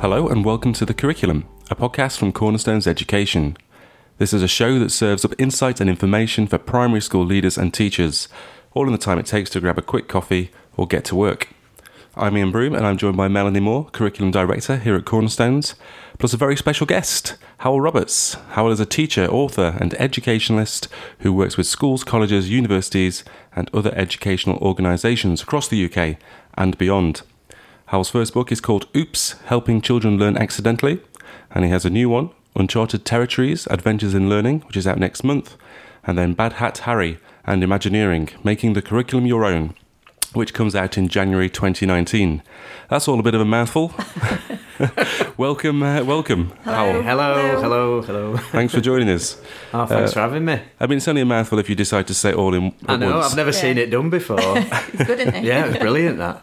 Hello and welcome to The Curriculum, a podcast from Cornerstones Education. This is a show that serves up insight and information for primary school leaders and teachers, all in the time it takes to grab a quick coffee or get to work. I'm Ian Broom and I'm joined by Melanie Moore, Curriculum Director here at Cornerstones, plus a very special guest, Hywel Roberts. Hywel is a teacher, author, and educationalist who works with schools, colleges, universities, and other educational organisations across the UK and beyond. Hywel's first book is called Oops Helping Children Learn Accidentally, and he has a new one, Uncharted Territories Adventures in Learning, which is out next month, and then Bad Hat Harry and Imagineering Making the Curriculum Your Own, which comes out in January 2019. That's all a bit of a mouthful. welcome, uh, welcome, Hywel. Hello, hello, hello. Thanks for joining us. Oh, thanks for having me. I mean, it's only a mouthful if you decide to say it all in I know. Once. I've never seen it done before. He's good, isn't he? yeah, it was brilliant that.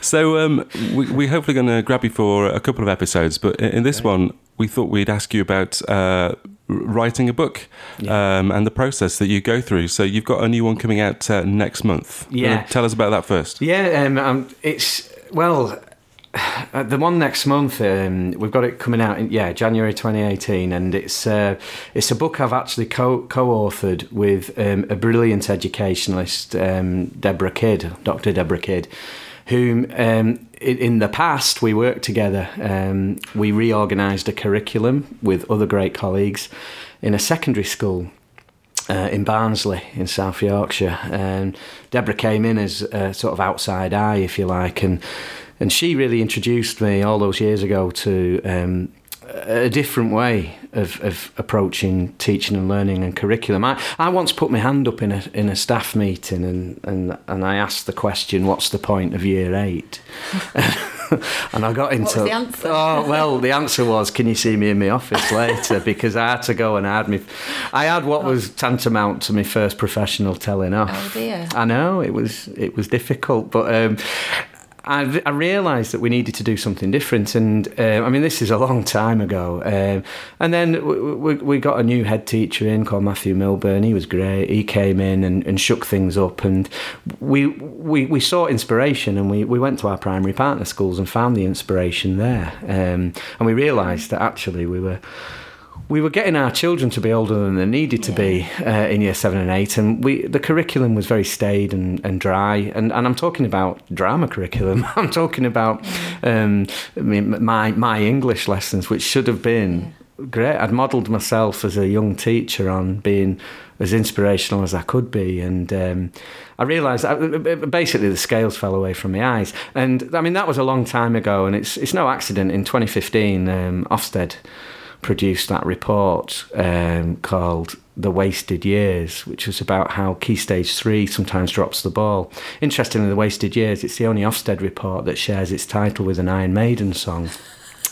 So um, we, we're hopefully going to grab you for a couple of episodes, but in, in this one, we thought we'd ask you about uh, writing a book um, and the process that you go through. So you've got a new one coming out uh, next month. Yeah. tell us about that first. Yeah, um, um, it's, well, uh, the one next month, um, we've got it coming out in, yeah, January 2018, and it's, uh, it's a book I've actually co- co-authored with um, a brilliant educationalist, um, Deborah Kidd, Dr. Deborah Kidd, whom um, in, the past we worked together. Um, we reorganised a curriculum with other great colleagues in a secondary school uh, in Barnsley in South Yorkshire. And Deborah came in as a sort of outside eye, if you like, and and she really introduced me all those years ago to um, a different way of, of approaching teaching and learning and curriculum. I, I once put my hand up in a in a staff meeting and, and, and I asked the question, "What's the point of year eight? and I got into the answer? Oh well, the answer was, "Can you see me in my office later?" Because I had to go and I had me, I had what was tantamount to my first professional telling off. Oh, dear. I know it was it was difficult, but. Um, I, I realised that we needed to do something different, and uh, I mean this is a long time ago. Um, and then we, we, we got a new head teacher in called Matthew Milburn. He was great. He came in and, and shook things up, and we we, we saw inspiration, and we, we went to our primary partner schools and found the inspiration there. Um, and we realised that actually we were we were getting our children to be older than they needed to be uh, in year seven and eight, and we the curriculum was very staid and, and dry. And, and I'm talking about drama curriculum. I'm talking about um, I mean, my my English lessons, which should have been great. I'd modelled myself as a young teacher on being as inspirational as I could be, and um, I realised basically the scales fell away from my eyes. And I mean that was a long time ago, and it's it's no accident. In 2015, um, Ofsted produced that report um, called The Wasted Years, which was about how Key Stage 3 sometimes drops the ball. Interestingly, The Wasted Years, it's the only Ofsted report that shares its title with an Iron Maiden song.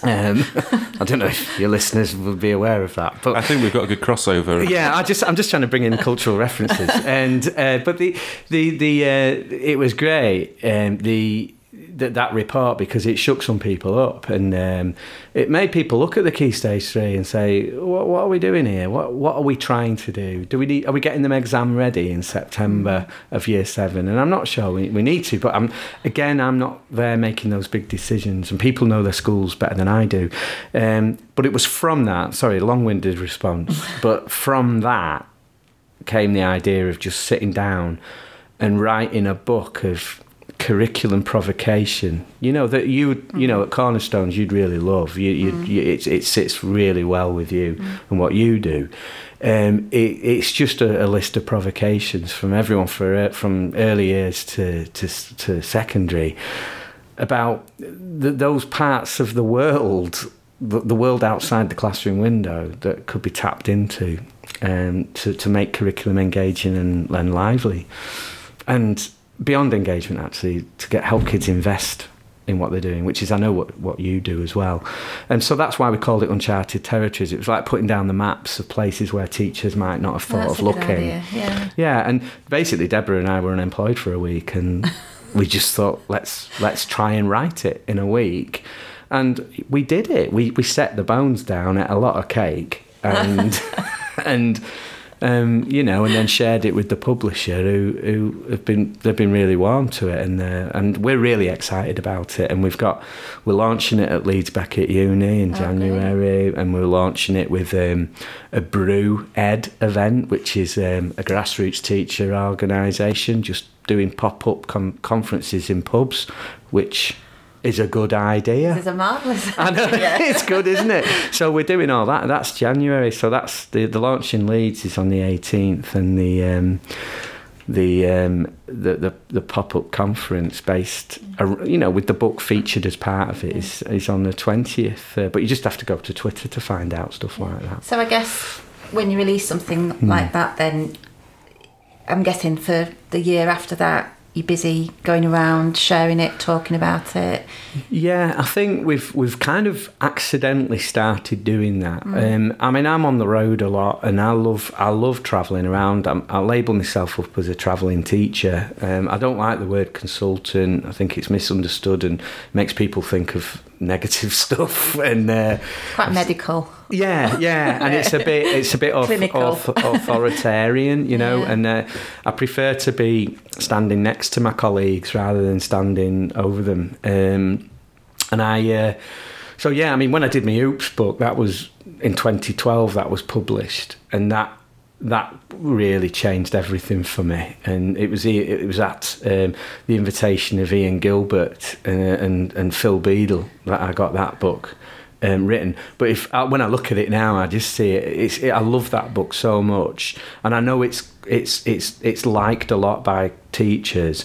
Um, I don't know if your listeners would be aware of that, but I think we've got a good crossover. yeah, I just I'm just trying to bring in cultural references, and uh, but the the the uh, it was great. Um, the that that report because it shook some people up and um, it made people look at the key stage three and say, what, what are we doing here? What what are we trying to do? Do we need? Are we getting them exam ready in September of year seven? And I'm not sure we, we need to, but I'm again I'm not there making those big decisions, and people know their schools better than I do. Um, but it was from that. Sorry, long-winded response, but from that came the idea of just sitting down and writing a book of curriculum provocation. You know that you you know at Cornerstones you'd really love. You, you, you it, it sits really well with you and what you do. Um, it, it's just a, a list of provocations from everyone for from early years to to, to secondary about th those parts of the world, the, the world outside the classroom window that could be tapped into um, to, to make curriculum engaging and, and lively. And beyond engagement, actually, to get help kids invest in what they're doing, which is, I know, what, what you do as well. And so that's why we called it Uncharted Territories. It was like putting down the maps of places where teachers might not have thought of looking. yeah. Yeah, and basically Deborah and I were unemployed for a week, and we just thought let's let's try and write it in a week, and we did it. We we set the bones down, ate a lot of cake, and and um, you know, and then shared it with the publisher, who who have been they've been really warm to it, and uh, and we're really excited about it. And we've got we're launching it at Leeds back at Uni in Okay. January, and we're launching it with um, a Brew Ed event, which is um, a grassroots teacher organisation, just doing pop up com- conferences in pubs, which is a good idea. Is a marvellous. I know Yeah. it's good, isn't it? So we're doing all that. That's January. So that's the the launch in Leeds is on the 18th, and the um, the um, the the, the pop up conference based, you know, with the book featured as part of it is is on the 20th. Uh, but you just have to go to Twitter to find out stuff like that. So I guess when you release something Hmm. like that, then I'm guessing for the year after that, you're busy going around sharing it, talking about it. Yeah, I think we've we've kind of accidentally started doing that. Um, I mean, I'm on the road a lot, and I love I love travelling around. I'm, I label myself up as a travelling teacher. Um, I don't like the word consultant. I think it's misunderstood and makes people think of negative stuff. And uh, Quite medical. Yeah, yeah, and it's a bit it's a bit of, of authoritarian, you know, Yeah. and uh, I prefer to be standing next to my colleagues rather than standing over them. Um, and I, uh, so yeah, I mean, when I did my Oops book, that was in 2012. That was published, and that that really changed everything for me. And it was it was at um, the invitation of Ian Gilbert uh, and and Phil Beadle that I got that book um, written. But if I, when I look at it now, I just see it. It's it, I love that book so much, and I know it's it's it's it's liked a lot by teachers.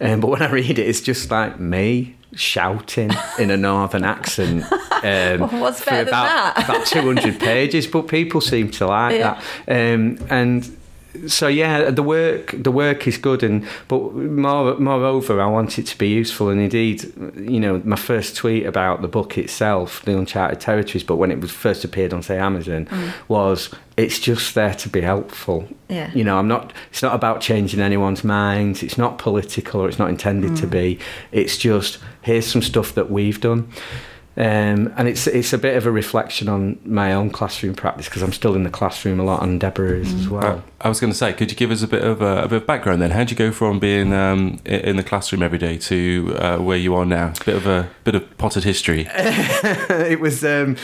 Um, but when I read it, it's just like me shouting in a northern accent. Um, Well, what's for about, that? about 200 pages, but people seem to like Yeah. that. Um, and so yeah, the work the work is good, and but more moreover, I want it to be useful. And indeed, you know, my first tweet about the book itself, the Uncharted Territories, but when it was first appeared on say Amazon, mm. was it's just there to be helpful. Yeah. You know, I'm not. It's not about changing anyone's minds. It's not political, or it's not intended to mm. be. It's just here's some stuff that we've done. Um, and it's it's a bit of a reflection on my own classroom practice because I'm still in the classroom a lot, and Deborah is as well. I was going to say, could you give us a bit of a, a bit of background then? How would you go from being um, in the classroom every day to uh, where you are now? A bit of a bit of potted history. it was um,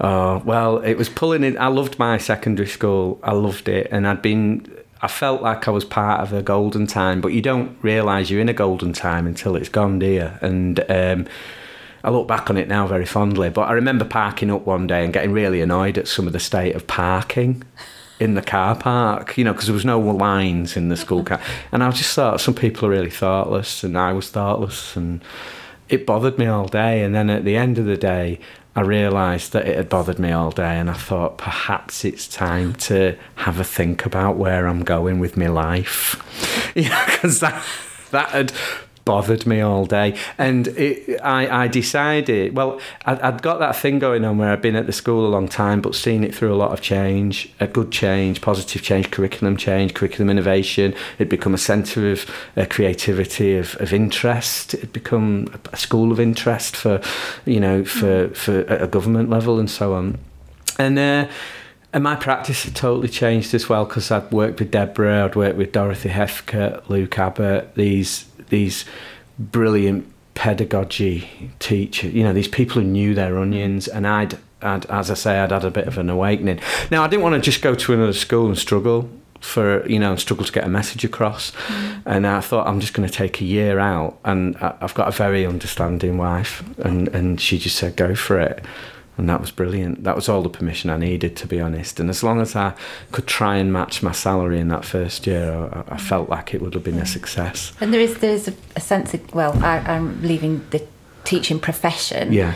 oh well, it was pulling in. I loved my secondary school. I loved it, and I'd been. I felt like I was part of a golden time, but you don't realise you're in a golden time until it's gone, dear. And um, I look back on it now very fondly. But I remember parking up one day and getting really annoyed at some of the state of parking in the car park, you know, because there was no lines in the school car. And I just thought some people are really thoughtless, and I was thoughtless, and it bothered me all day. And then at the end of the day, I realised that it had bothered me all day, and I thought perhaps it's time to have a think about where I'm going with my life, you know, because that that had bothered me all day. And it, I, I decided, well, I'd, I'd got that thing going on where I'd been at the school a long time, but seen it through a lot of change, a good change, positive change, curriculum change, curriculum innovation. It'd become a centre of uh, creativity, of, of interest. It'd become a, school of interest for, you know, for, for a government level and so on. And, uh, and my practice had totally changed as well because I'd worked with Deborah, I'd worked with Dorothy Heathcote, Luke Abbott, these these brilliant pedagogy teachers, you know, these people who knew their onions, and I'd, I'd, as I say, I'd had a bit of an awakening. Now, I didn't want to just go to another school and struggle for, you know, and struggle to get a message across. Mm-hmm. And I thought I'm just going to take a year out, and I've got a very understanding wife, and, and she just said, go for it and that was brilliant. That was all the permission I needed, to be honest. And as long as I could try and match my salary in that first year, I, I felt like it would have been a success. And there is there is a, a sense of well, I, I'm leaving the teaching profession, Yeah,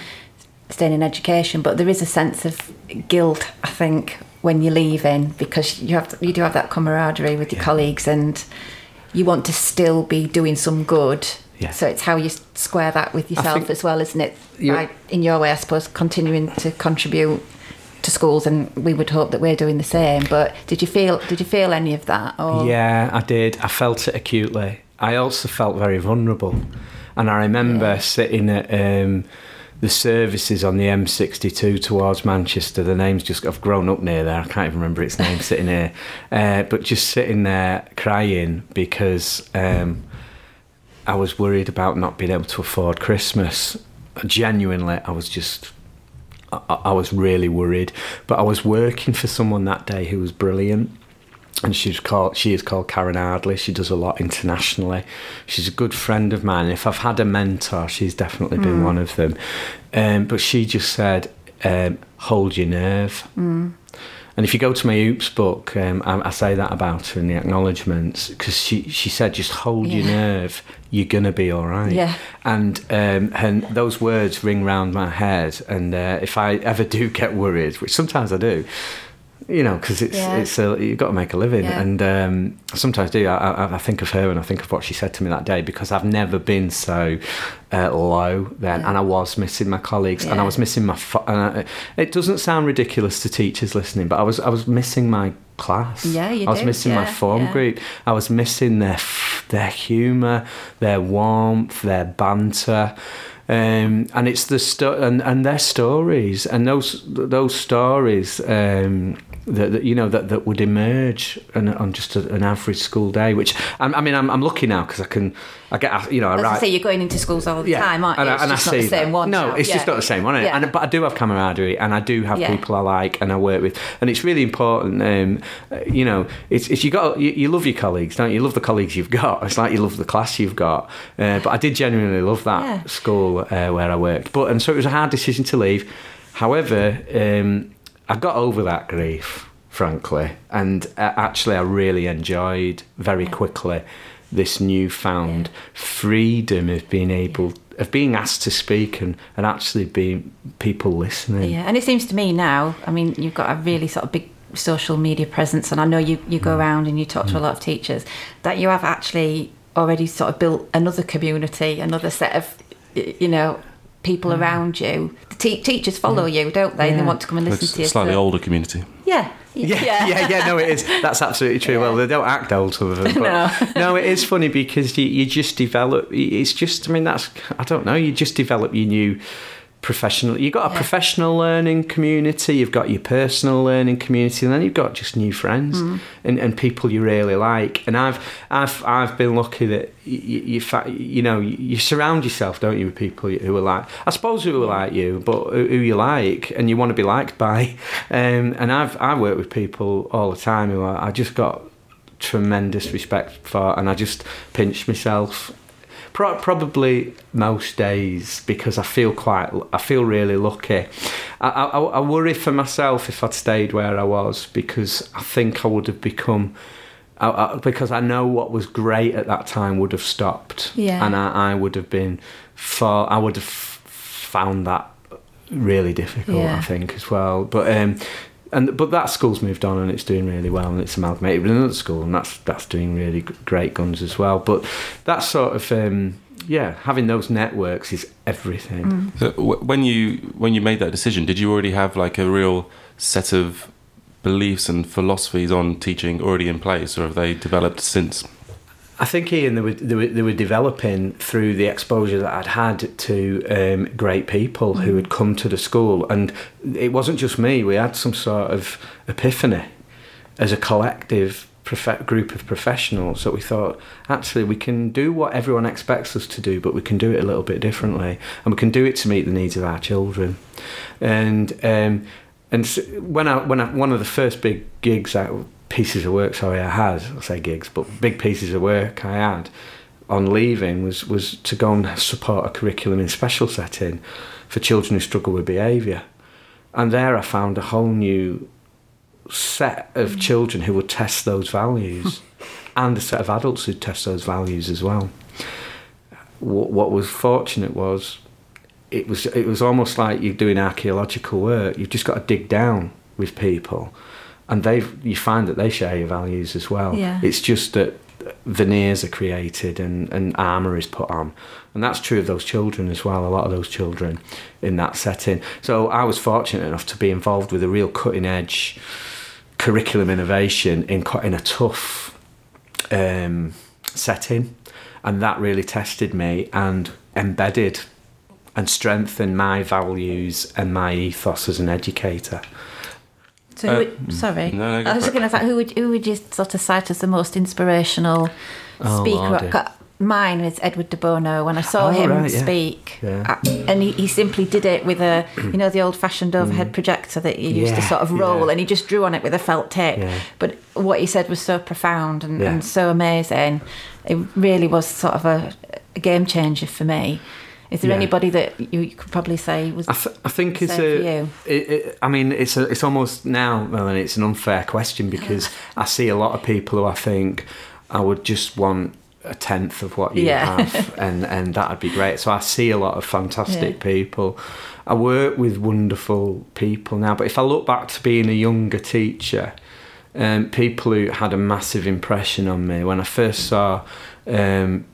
staying in education, but there is a sense of guilt, I think, when you're leaving because you have you do have that camaraderie with your Yeah. colleagues and you want to still be doing some good. Yeah. So it's how you square that with yourself as well, isn't it? By, in your way, I suppose, continuing to contribute to schools, and we would hope that we're doing the same. But did you feel did you feel any of that? Or yeah, I did. I felt it acutely. I also felt very vulnerable, and I remember Yeah. sitting at um, the services on the M62 towards Manchester. The name's just I've grown up near there. I can't even remember its name sitting here, uh, but just sitting there crying because um, I was worried about not being able to afford Christmas. Genuinely, I was just. I, I was really worried, but I was working for someone that day who was brilliant, and she's called she is called Karen Ardley. She does a lot internationally. She's a good friend of mine. If I've had a mentor, she's definitely been one of them. Um, but she just said, um, "Hold your nerve." And if you go to my Oops book, um, I, I say that about her in the acknowledgements because she she said, "Just hold your nerve. You're gonna be all right." Yeah. And um, and those words ring round my head. And uh, if I ever do get worried, which sometimes I do, you know, because it's Yeah. it's a, you've got to make a living, Yeah. and um, I sometimes do. I, I, I think of her and I think of what she said to me that day because I've never been so uh, low then, Yeah. and I was missing my colleagues, and I was missing my. Fo- and I, it doesn't sound ridiculous to teachers listening, but I was I was missing my class. Yeah, you I was do, missing my form group. I was missing their f- their humour, their warmth, their banter. Um, and it's the sto- and, and their stories and those those stories um, that, that you know that, that would emerge on, on just a, an average school day. Which I, I mean, I'm, I'm lucky now because I can I get you know I write say, you're going into schools all the time, aren't you? and, I- it's and just I not the see same that. one. No, now. it's just not the same one. Yeah. And, but I do have camaraderie, and I do have Yeah. people I like, and I work with, and it's really important. Um, you know, it's, it's you got you, you love your colleagues, don't you? You love the colleagues you've got. It's like you love the class you've got. Uh, but I did genuinely love that Yeah. school uh, where I worked. But and so it was a hard decision to leave. However, um, I got over that grief, frankly, and uh, actually, I really enjoyed very quickly this newfound freedom of being able of being asked to speak and, and actually being people listening. Yeah, and it seems to me now, I mean, you've got a really sort of big social media presence, and I know you, you Mm. go around and you talk to a lot of teachers, that you have actually already sort of built another community, another set of, you know, people around you. The te- teachers follow you, don't they? And they Mm. Want to come and listen It's to you. slightly so- older community. Yeah. Yeah, yeah, yeah, no, it is. That's absolutely true. Well, they don't act old, some of them. But No. no. it is funny because you, you just develop. It's just, I mean, that's, I don't know, you just develop your new professional. You've got a Yeah. professional learning community, you've got your personal learning community, and then you've got just new friends Mm. and, and people you really like. And I've, I've, I've been lucky that you, you, you know, you surround yourself, don't you, with people who are like, I suppose who are like you, but who who you like and you want to be liked by. Um, and I've, I work with people all the time who I, I just got tremendous respect for, and I just pinch myself. Pro- probably most days because I feel quite, I feel really lucky. I, I, I worry for myself if I'd stayed where I was because I think I would have become, I, I, because I know what was great at that time would have stopped, Yeah. and I, I would have been far, I would have found that really difficult. Yeah. I think as well, but um, and but that school's moved on and it's doing really well and it's amalgamated with another school and that's that's doing really great guns as well. But that sort of um, yeah, having those networks is everything. So w- when you when you made that decision, did you already have like a real set of beliefs and philosophies on teaching already in place, or have they developed since? I think Ian, they were, they were they were developing through the exposure that I'd had to um, great people who had come to the school, and it wasn't just me. We had some sort of epiphany as a collective prof- group of professionals that we thought actually we can do what everyone expects us to do, but we can do it a little bit differently, and we can do it to meet the needs of our children. And um, and when I when I, one of the first big gigs out pieces of work sorry I had I say gigs but big pieces of work I had on leaving was was to go and support a curriculum in special setting for children who struggle with behaviour. And there I found a whole new set of mm. children who would test those values and a set of adults who'd test those values as well. What, what was fortunate was it was it was almost like you're doing archaeological work. You've just got to dig down with people, and they you find that they share your values as well. Yeah. It's just that veneers are created and, and armour is put on, and that's true of those children as well. A lot of those children in that setting. So I was fortunate enough to be involved with a real cutting edge curriculum innovation in in a tough um, setting, and that really tested me and embedded and strengthened my values and my ethos as an educator. So, Uh, would, sorry, no, no, I was it. looking at who would who would you sort of cite as the most inspirational Oh, speaker? Mine is Edward de Bono. When I saw Oh, him right, yeah. speak, Yeah. uh, and he, he simply did it with a you know the old-fashioned overhead projector that you used to Mm. Sort of roll, yeah. and he just drew on it with a felt tip. Yeah. But what he said was so profound and, Yeah. and so amazing. It really was sort of a, a game changer for me. Is there Yeah. anybody that you, you could probably say was? I, th- I think it's a. It, it, I mean, it's a, it's almost now. Well, and it's an unfair question because I see a lot of people who I think I would just want a tenth of what you Yeah. have, and and that'd be great. So I see a lot of fantastic Yeah. people. I work with wonderful people now, but if I look back to being a younger teacher, um, people who had a massive impression on me when I first saw. Um,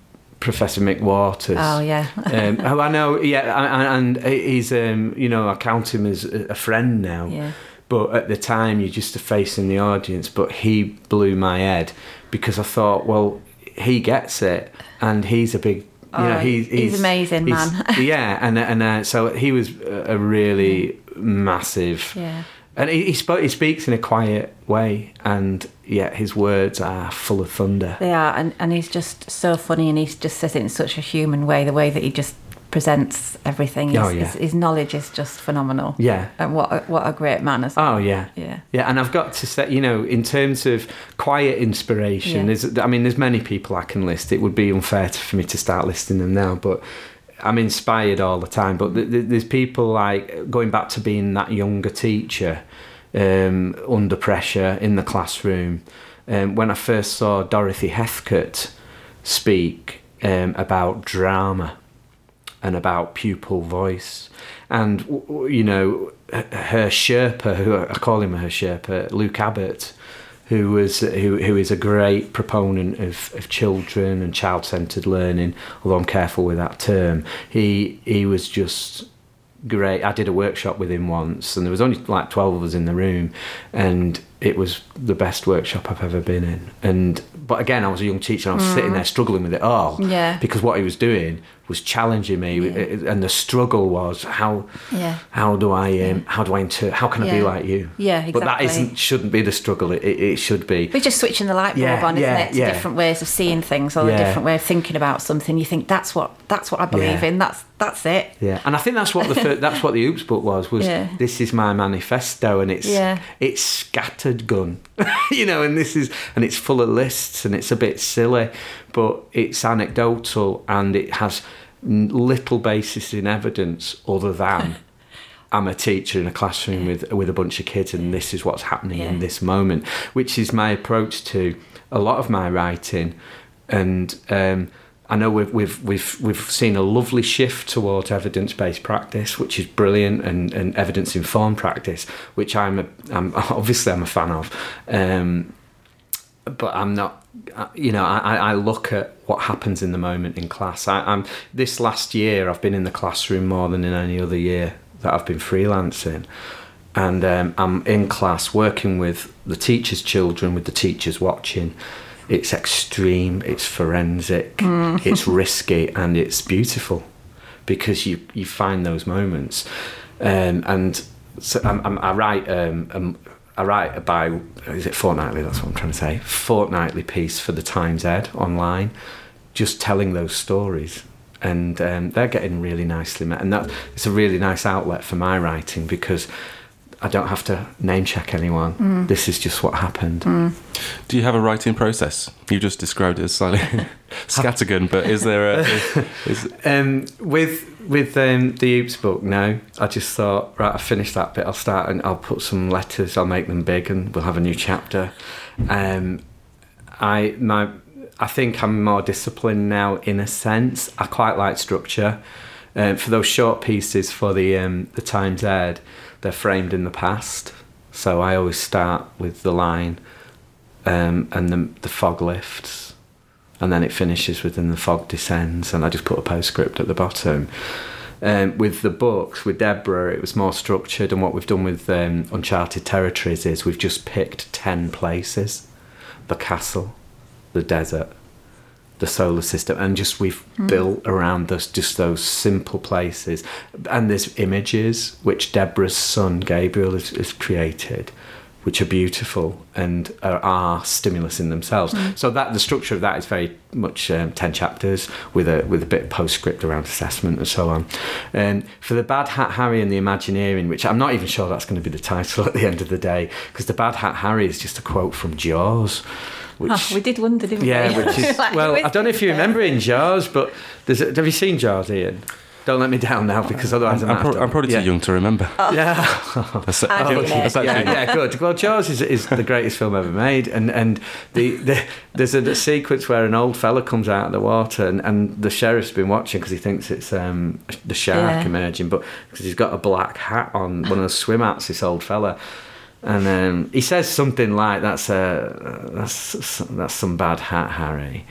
Professor Mick Waters Oh yeah, um, oh, I know. Yeah, and, and he's um, you know I count him as a friend now. yeah. But at the time, you're just a face in the audience. But he blew my head because I thought, well, he gets it, and he's a big. You know, Oh, he, he's amazing, man. yeah, and and uh, so he was a a really massive. Yeah. And he, he, spoke, he speaks in a quiet way, and yet his words are full of thunder. They are, and, and he's just so funny, and he just says it in such a human way. The way that he just presents everything, Oh, his, yeah. his, his knowledge is just phenomenal. Yeah. and what a, what a great man as well. Oh yeah, Yeah. yeah. And I've got to say, you know, in terms of quiet inspiration, Yeah. there's, I mean, there's many people I can list. It would be unfair to, for me to start listing them now, but I'm inspired all the time. But th- th- there's people like going back to being that younger teacher, um, under pressure in the classroom. Um, when I first saw Dorothy Heathcote speak um, about drama and about pupil voice. And, you know, her Sherpa, who I call him her Sherpa, Luke Abbott, who was who, who is a great proponent of, of children and child centered learning, although I'm careful with that term. He he was just great. I did a workshop with him once, and there was only like twelve of us in the room, and it was the best workshop I've ever been in. And but again, I was a young teacher, and I was sitting mm. there struggling with it all, Yeah. because what he was doing was challenging me, Yeah. and the struggle was how Yeah. how do I um, how do I inter- how can I be like you? Yeah, exactly. But that isn't shouldn't be the struggle. It, it, it should be. We're just switching the light bulb on, isn't it? To different ways of seeing things or a different way of thinking about something. You think that's what that's what I believe in. That's that's it. Yeah, and I think that's what the fir- that's what the Oops book was. Was this is my manifesto, and it's Yeah. it's scattered gun, you know, and this is and it's full of lists, and it's a bit silly, but it's anecdotal and it has little basis in evidence other than. I'm a teacher in a classroom with with a bunch of kids, and this is what's happening Yeah. in this moment, which is my approach to a lot of my writing. And um, I know we've we've we've we've seen a lovely shift towards evidence based practice, which is brilliant, and, and evidence informed practice, which I'm, a, I'm obviously I'm a fan of. Um, but I'm not. Uh, You know, I, I look at what happens in the moment in class. I, I'm this last year. I've been in the classroom more than in any other year that I've been freelancing, and um, I'm in class working with the teachers' children, with the teachers watching. It's extreme. It's forensic. It's risky, and it's beautiful because you you find those moments, um, and so I'm, I'm, I write um, um, I write about is it fortnightly? That's what I'm trying to say. Fortnightly piece for the Times Ed online, just telling those stories, and um, they're getting really nicely met, and that it's a really nice outlet for my writing because. I don't have to name check anyone. This is just what happened. Do you have a writing process? You just described it as slightly scattergun, but is there a? Is, Um, with with um, the Oops book, no. I just thought, right, I finished that bit. I'll start and I'll put some letters. I'll make them big, and we'll have a new chapter. Um, I my I think I'm more disciplined now in a sense. I quite like structure. Um, for those short pieces for the um, the Times Ed, they're framed in the past. So I always start with the line, um, and the the fog lifts, and then it finishes with the fog descends, and I just put a postscript at the bottom. Um, with the books, with Deborah, it was more structured, and what we've done with um, Uncharted Territories is we've just picked ten places: the castle, the desert, the solar system, and just we've hmm. built around us just those simple places. And there's images which Deborah's son Gabriel has, has created, which are beautiful and are, are stimulus in themselves. So that the structure of that is very much um, ten chapters with a with a bit of postscript around assessment and so on. Um, for the Bad Hat Harry and the Imagineering, which I'm not even sure that's going to be the title at the end of the day, because the Bad Hat Harry is just a quote from Jaws. Which, Oh, we did wonder, didn't yeah, we? which is well, I don't know if you remember in Jaws, but there's a, have you seen Jaws, Ian? Don't let me down now because otherwise I'm, I'm, gonna pro- I'm to- probably yeah. too young to remember. Yeah, That's, I've seen that's yeah, yeah, good. Well, Jaws is, is the greatest film ever made, and and the, the there's a, sequence where an old fella comes out of the water, and, and the sheriff's been watching because he thinks it's um, the shark Yeah. emerging, but because he's got a black hat on, one of those swim hats, this old fella. And um, he says something like, "That's a that's that's some bad hat, Harry."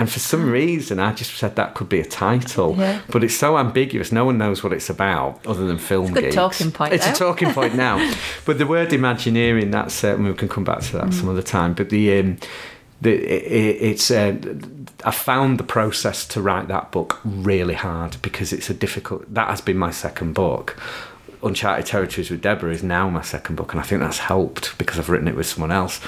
And for some reason, I just said that could be a title, Yeah. but it's so ambiguous. No one knows what it's about, other than film It's a good geeks. talking point, It's a talking point now. But the word Imagineering, that's uh, we can come back to that some Mm. other time. But the um, the it, it's uh, I found the process to write that book really hard because it's a difficult. That has been my second book. Uncharted Territories with Deborah is now my second book, and I think that's helped because I've written it with someone else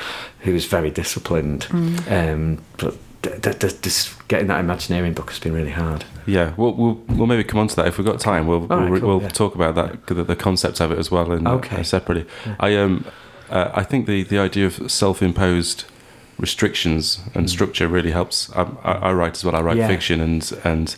who is very disciplined. Mm. Um, but just getting that Imagineering book has been really hard. Yeah, we'll, we'll we'll maybe come on to that if we've got time. We'll right, we'll, cool, we'll yeah. talk about that the, the concepts of it as well and uh, Okay. separately. I um uh, I think the the idea of self-imposed restrictions and structure really helps. I, I, I write as well. I write Mm. Yeah. fiction and and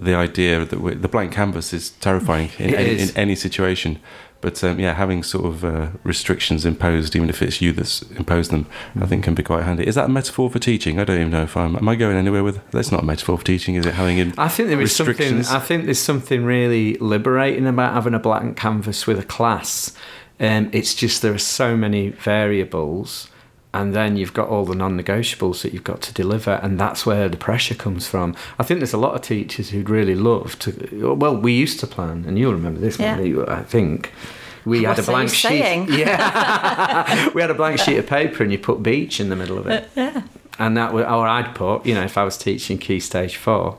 the idea that the blank canvas is terrifying in, any, is. in any situation. But um, yeah, having sort of uh, restrictions imposed, even if it's you that's imposed them, I think can be quite handy. Is that a metaphor for teaching? I don't even know if I'm. Am I going anywhere with? That's not a metaphor for teaching, is it? Having in I think there is something. I think there's something really liberating about having a blank canvas with a class. Um, it's just there are so many variables, and then you've got all the non-negotiables that you've got to deliver, and that's where the pressure comes from. I think there's a lot of teachers who'd really love to. Well, we used to plan, and you'll remember this, Yeah. Mandy, I think. We had What a are you blank sheet. saying? Yeah, we had a blank sheet of paper, and you put beach in the middle of it Yeah. and that would, or I'd put, you know, if I was teaching Key Stage Four,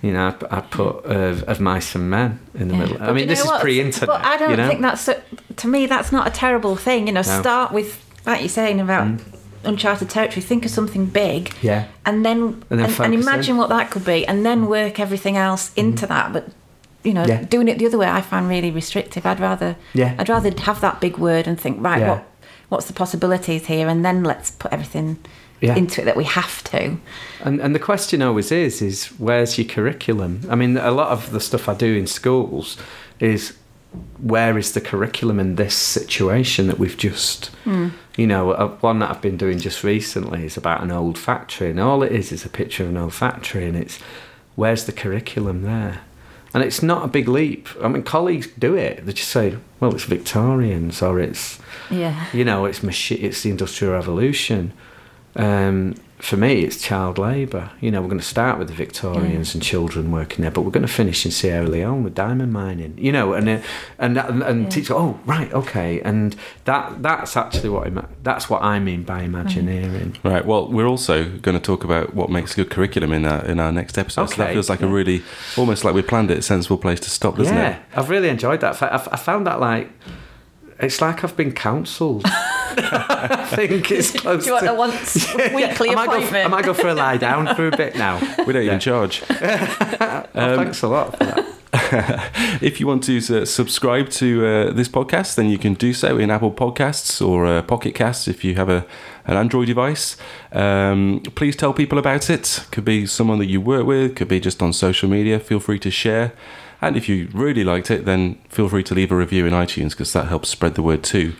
you know, I'd, I'd put of, of mice and men in the middle. I But mean, this is pre-internet. But I don't you know? think that's a, to me. That's not a terrible thing. You know, No. start with like you're saying about mm. uncharted territory. Think of something big, Mm. Yeah. and then And and, then and, focus imagine in. what that could be, and then mm. work everything else mm. into that. But you know, Yeah. doing it the other way, I find really restrictive. I'd rather, Yeah. I'd rather have that big word and think, right, Yeah. what, what's the possibilities here, and then let's put everything Yeah. into it that we have to. And and the question always is is where's your curriculum? I mean, a lot of the stuff I do in schools is where is the curriculum in this situation that we've just hmm. You know uh, one that I've been doing just recently is about an old factory and all it is is a picture of an old factory and it's where's the curriculum there and it's not a big leap I mean colleagues do it they just say well it's Victorians or it's Yeah. you know, it's machi- it's the industrial revolution. Um, for me, it's child labour. You know, we're going to start with the Victorians and children working there, but we're going to finish in Sierra Leone with diamond mining. You know, and uh, and and, and Yeah. teach. Oh, right, okay, and that that's actually what ima- that's what I mean by imagineering. Right. Well, we're also going to talk about what makes a good curriculum in our in our next episode. so that feels like a really almost like we planned it. A sensible place to stop, doesn't yeah, it? I've really enjoyed that. I, I found that like. It's like I've been counselled. I think it's close Do you want to a once weekly I might, go. I might go for a lie down for a bit now. We don't Yeah. even charge. Oh, Um, thanks a lot for that. if you want to uh, subscribe to uh, this podcast, then you can do so in Apple Podcasts or uh, Pocket Casts if you have a an Android device. Um, please tell people about it. Could be someone that you work with. Could be just on social media. Feel free to share. And if you really liked it, then feel free to leave a review in iTunes because that helps spread the word too.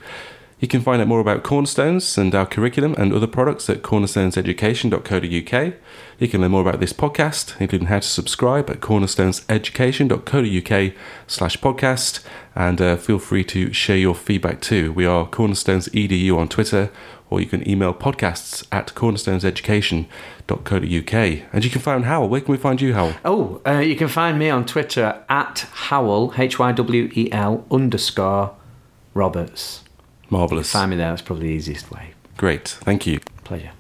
You can find out more about Cornerstones and our curriculum and other products at cornerstoneseducation.co.uk. You can learn more about this podcast, including how to subscribe at cornerstoneseducation.co.uk slash podcast. And uh, feel free to share your feedback too. We are Cornerstones EDU on Twitter, or you can email podcasts at cornerstoneseducation.co.uk. And you can find Hywel. Where can we find you, Hywel? Oh, uh, you can find me on Twitter at Hywel, H Y W E L underscore Roberts. Marvellous. Find me there, that's probably the easiest way. Great. Thank you. Pleasure.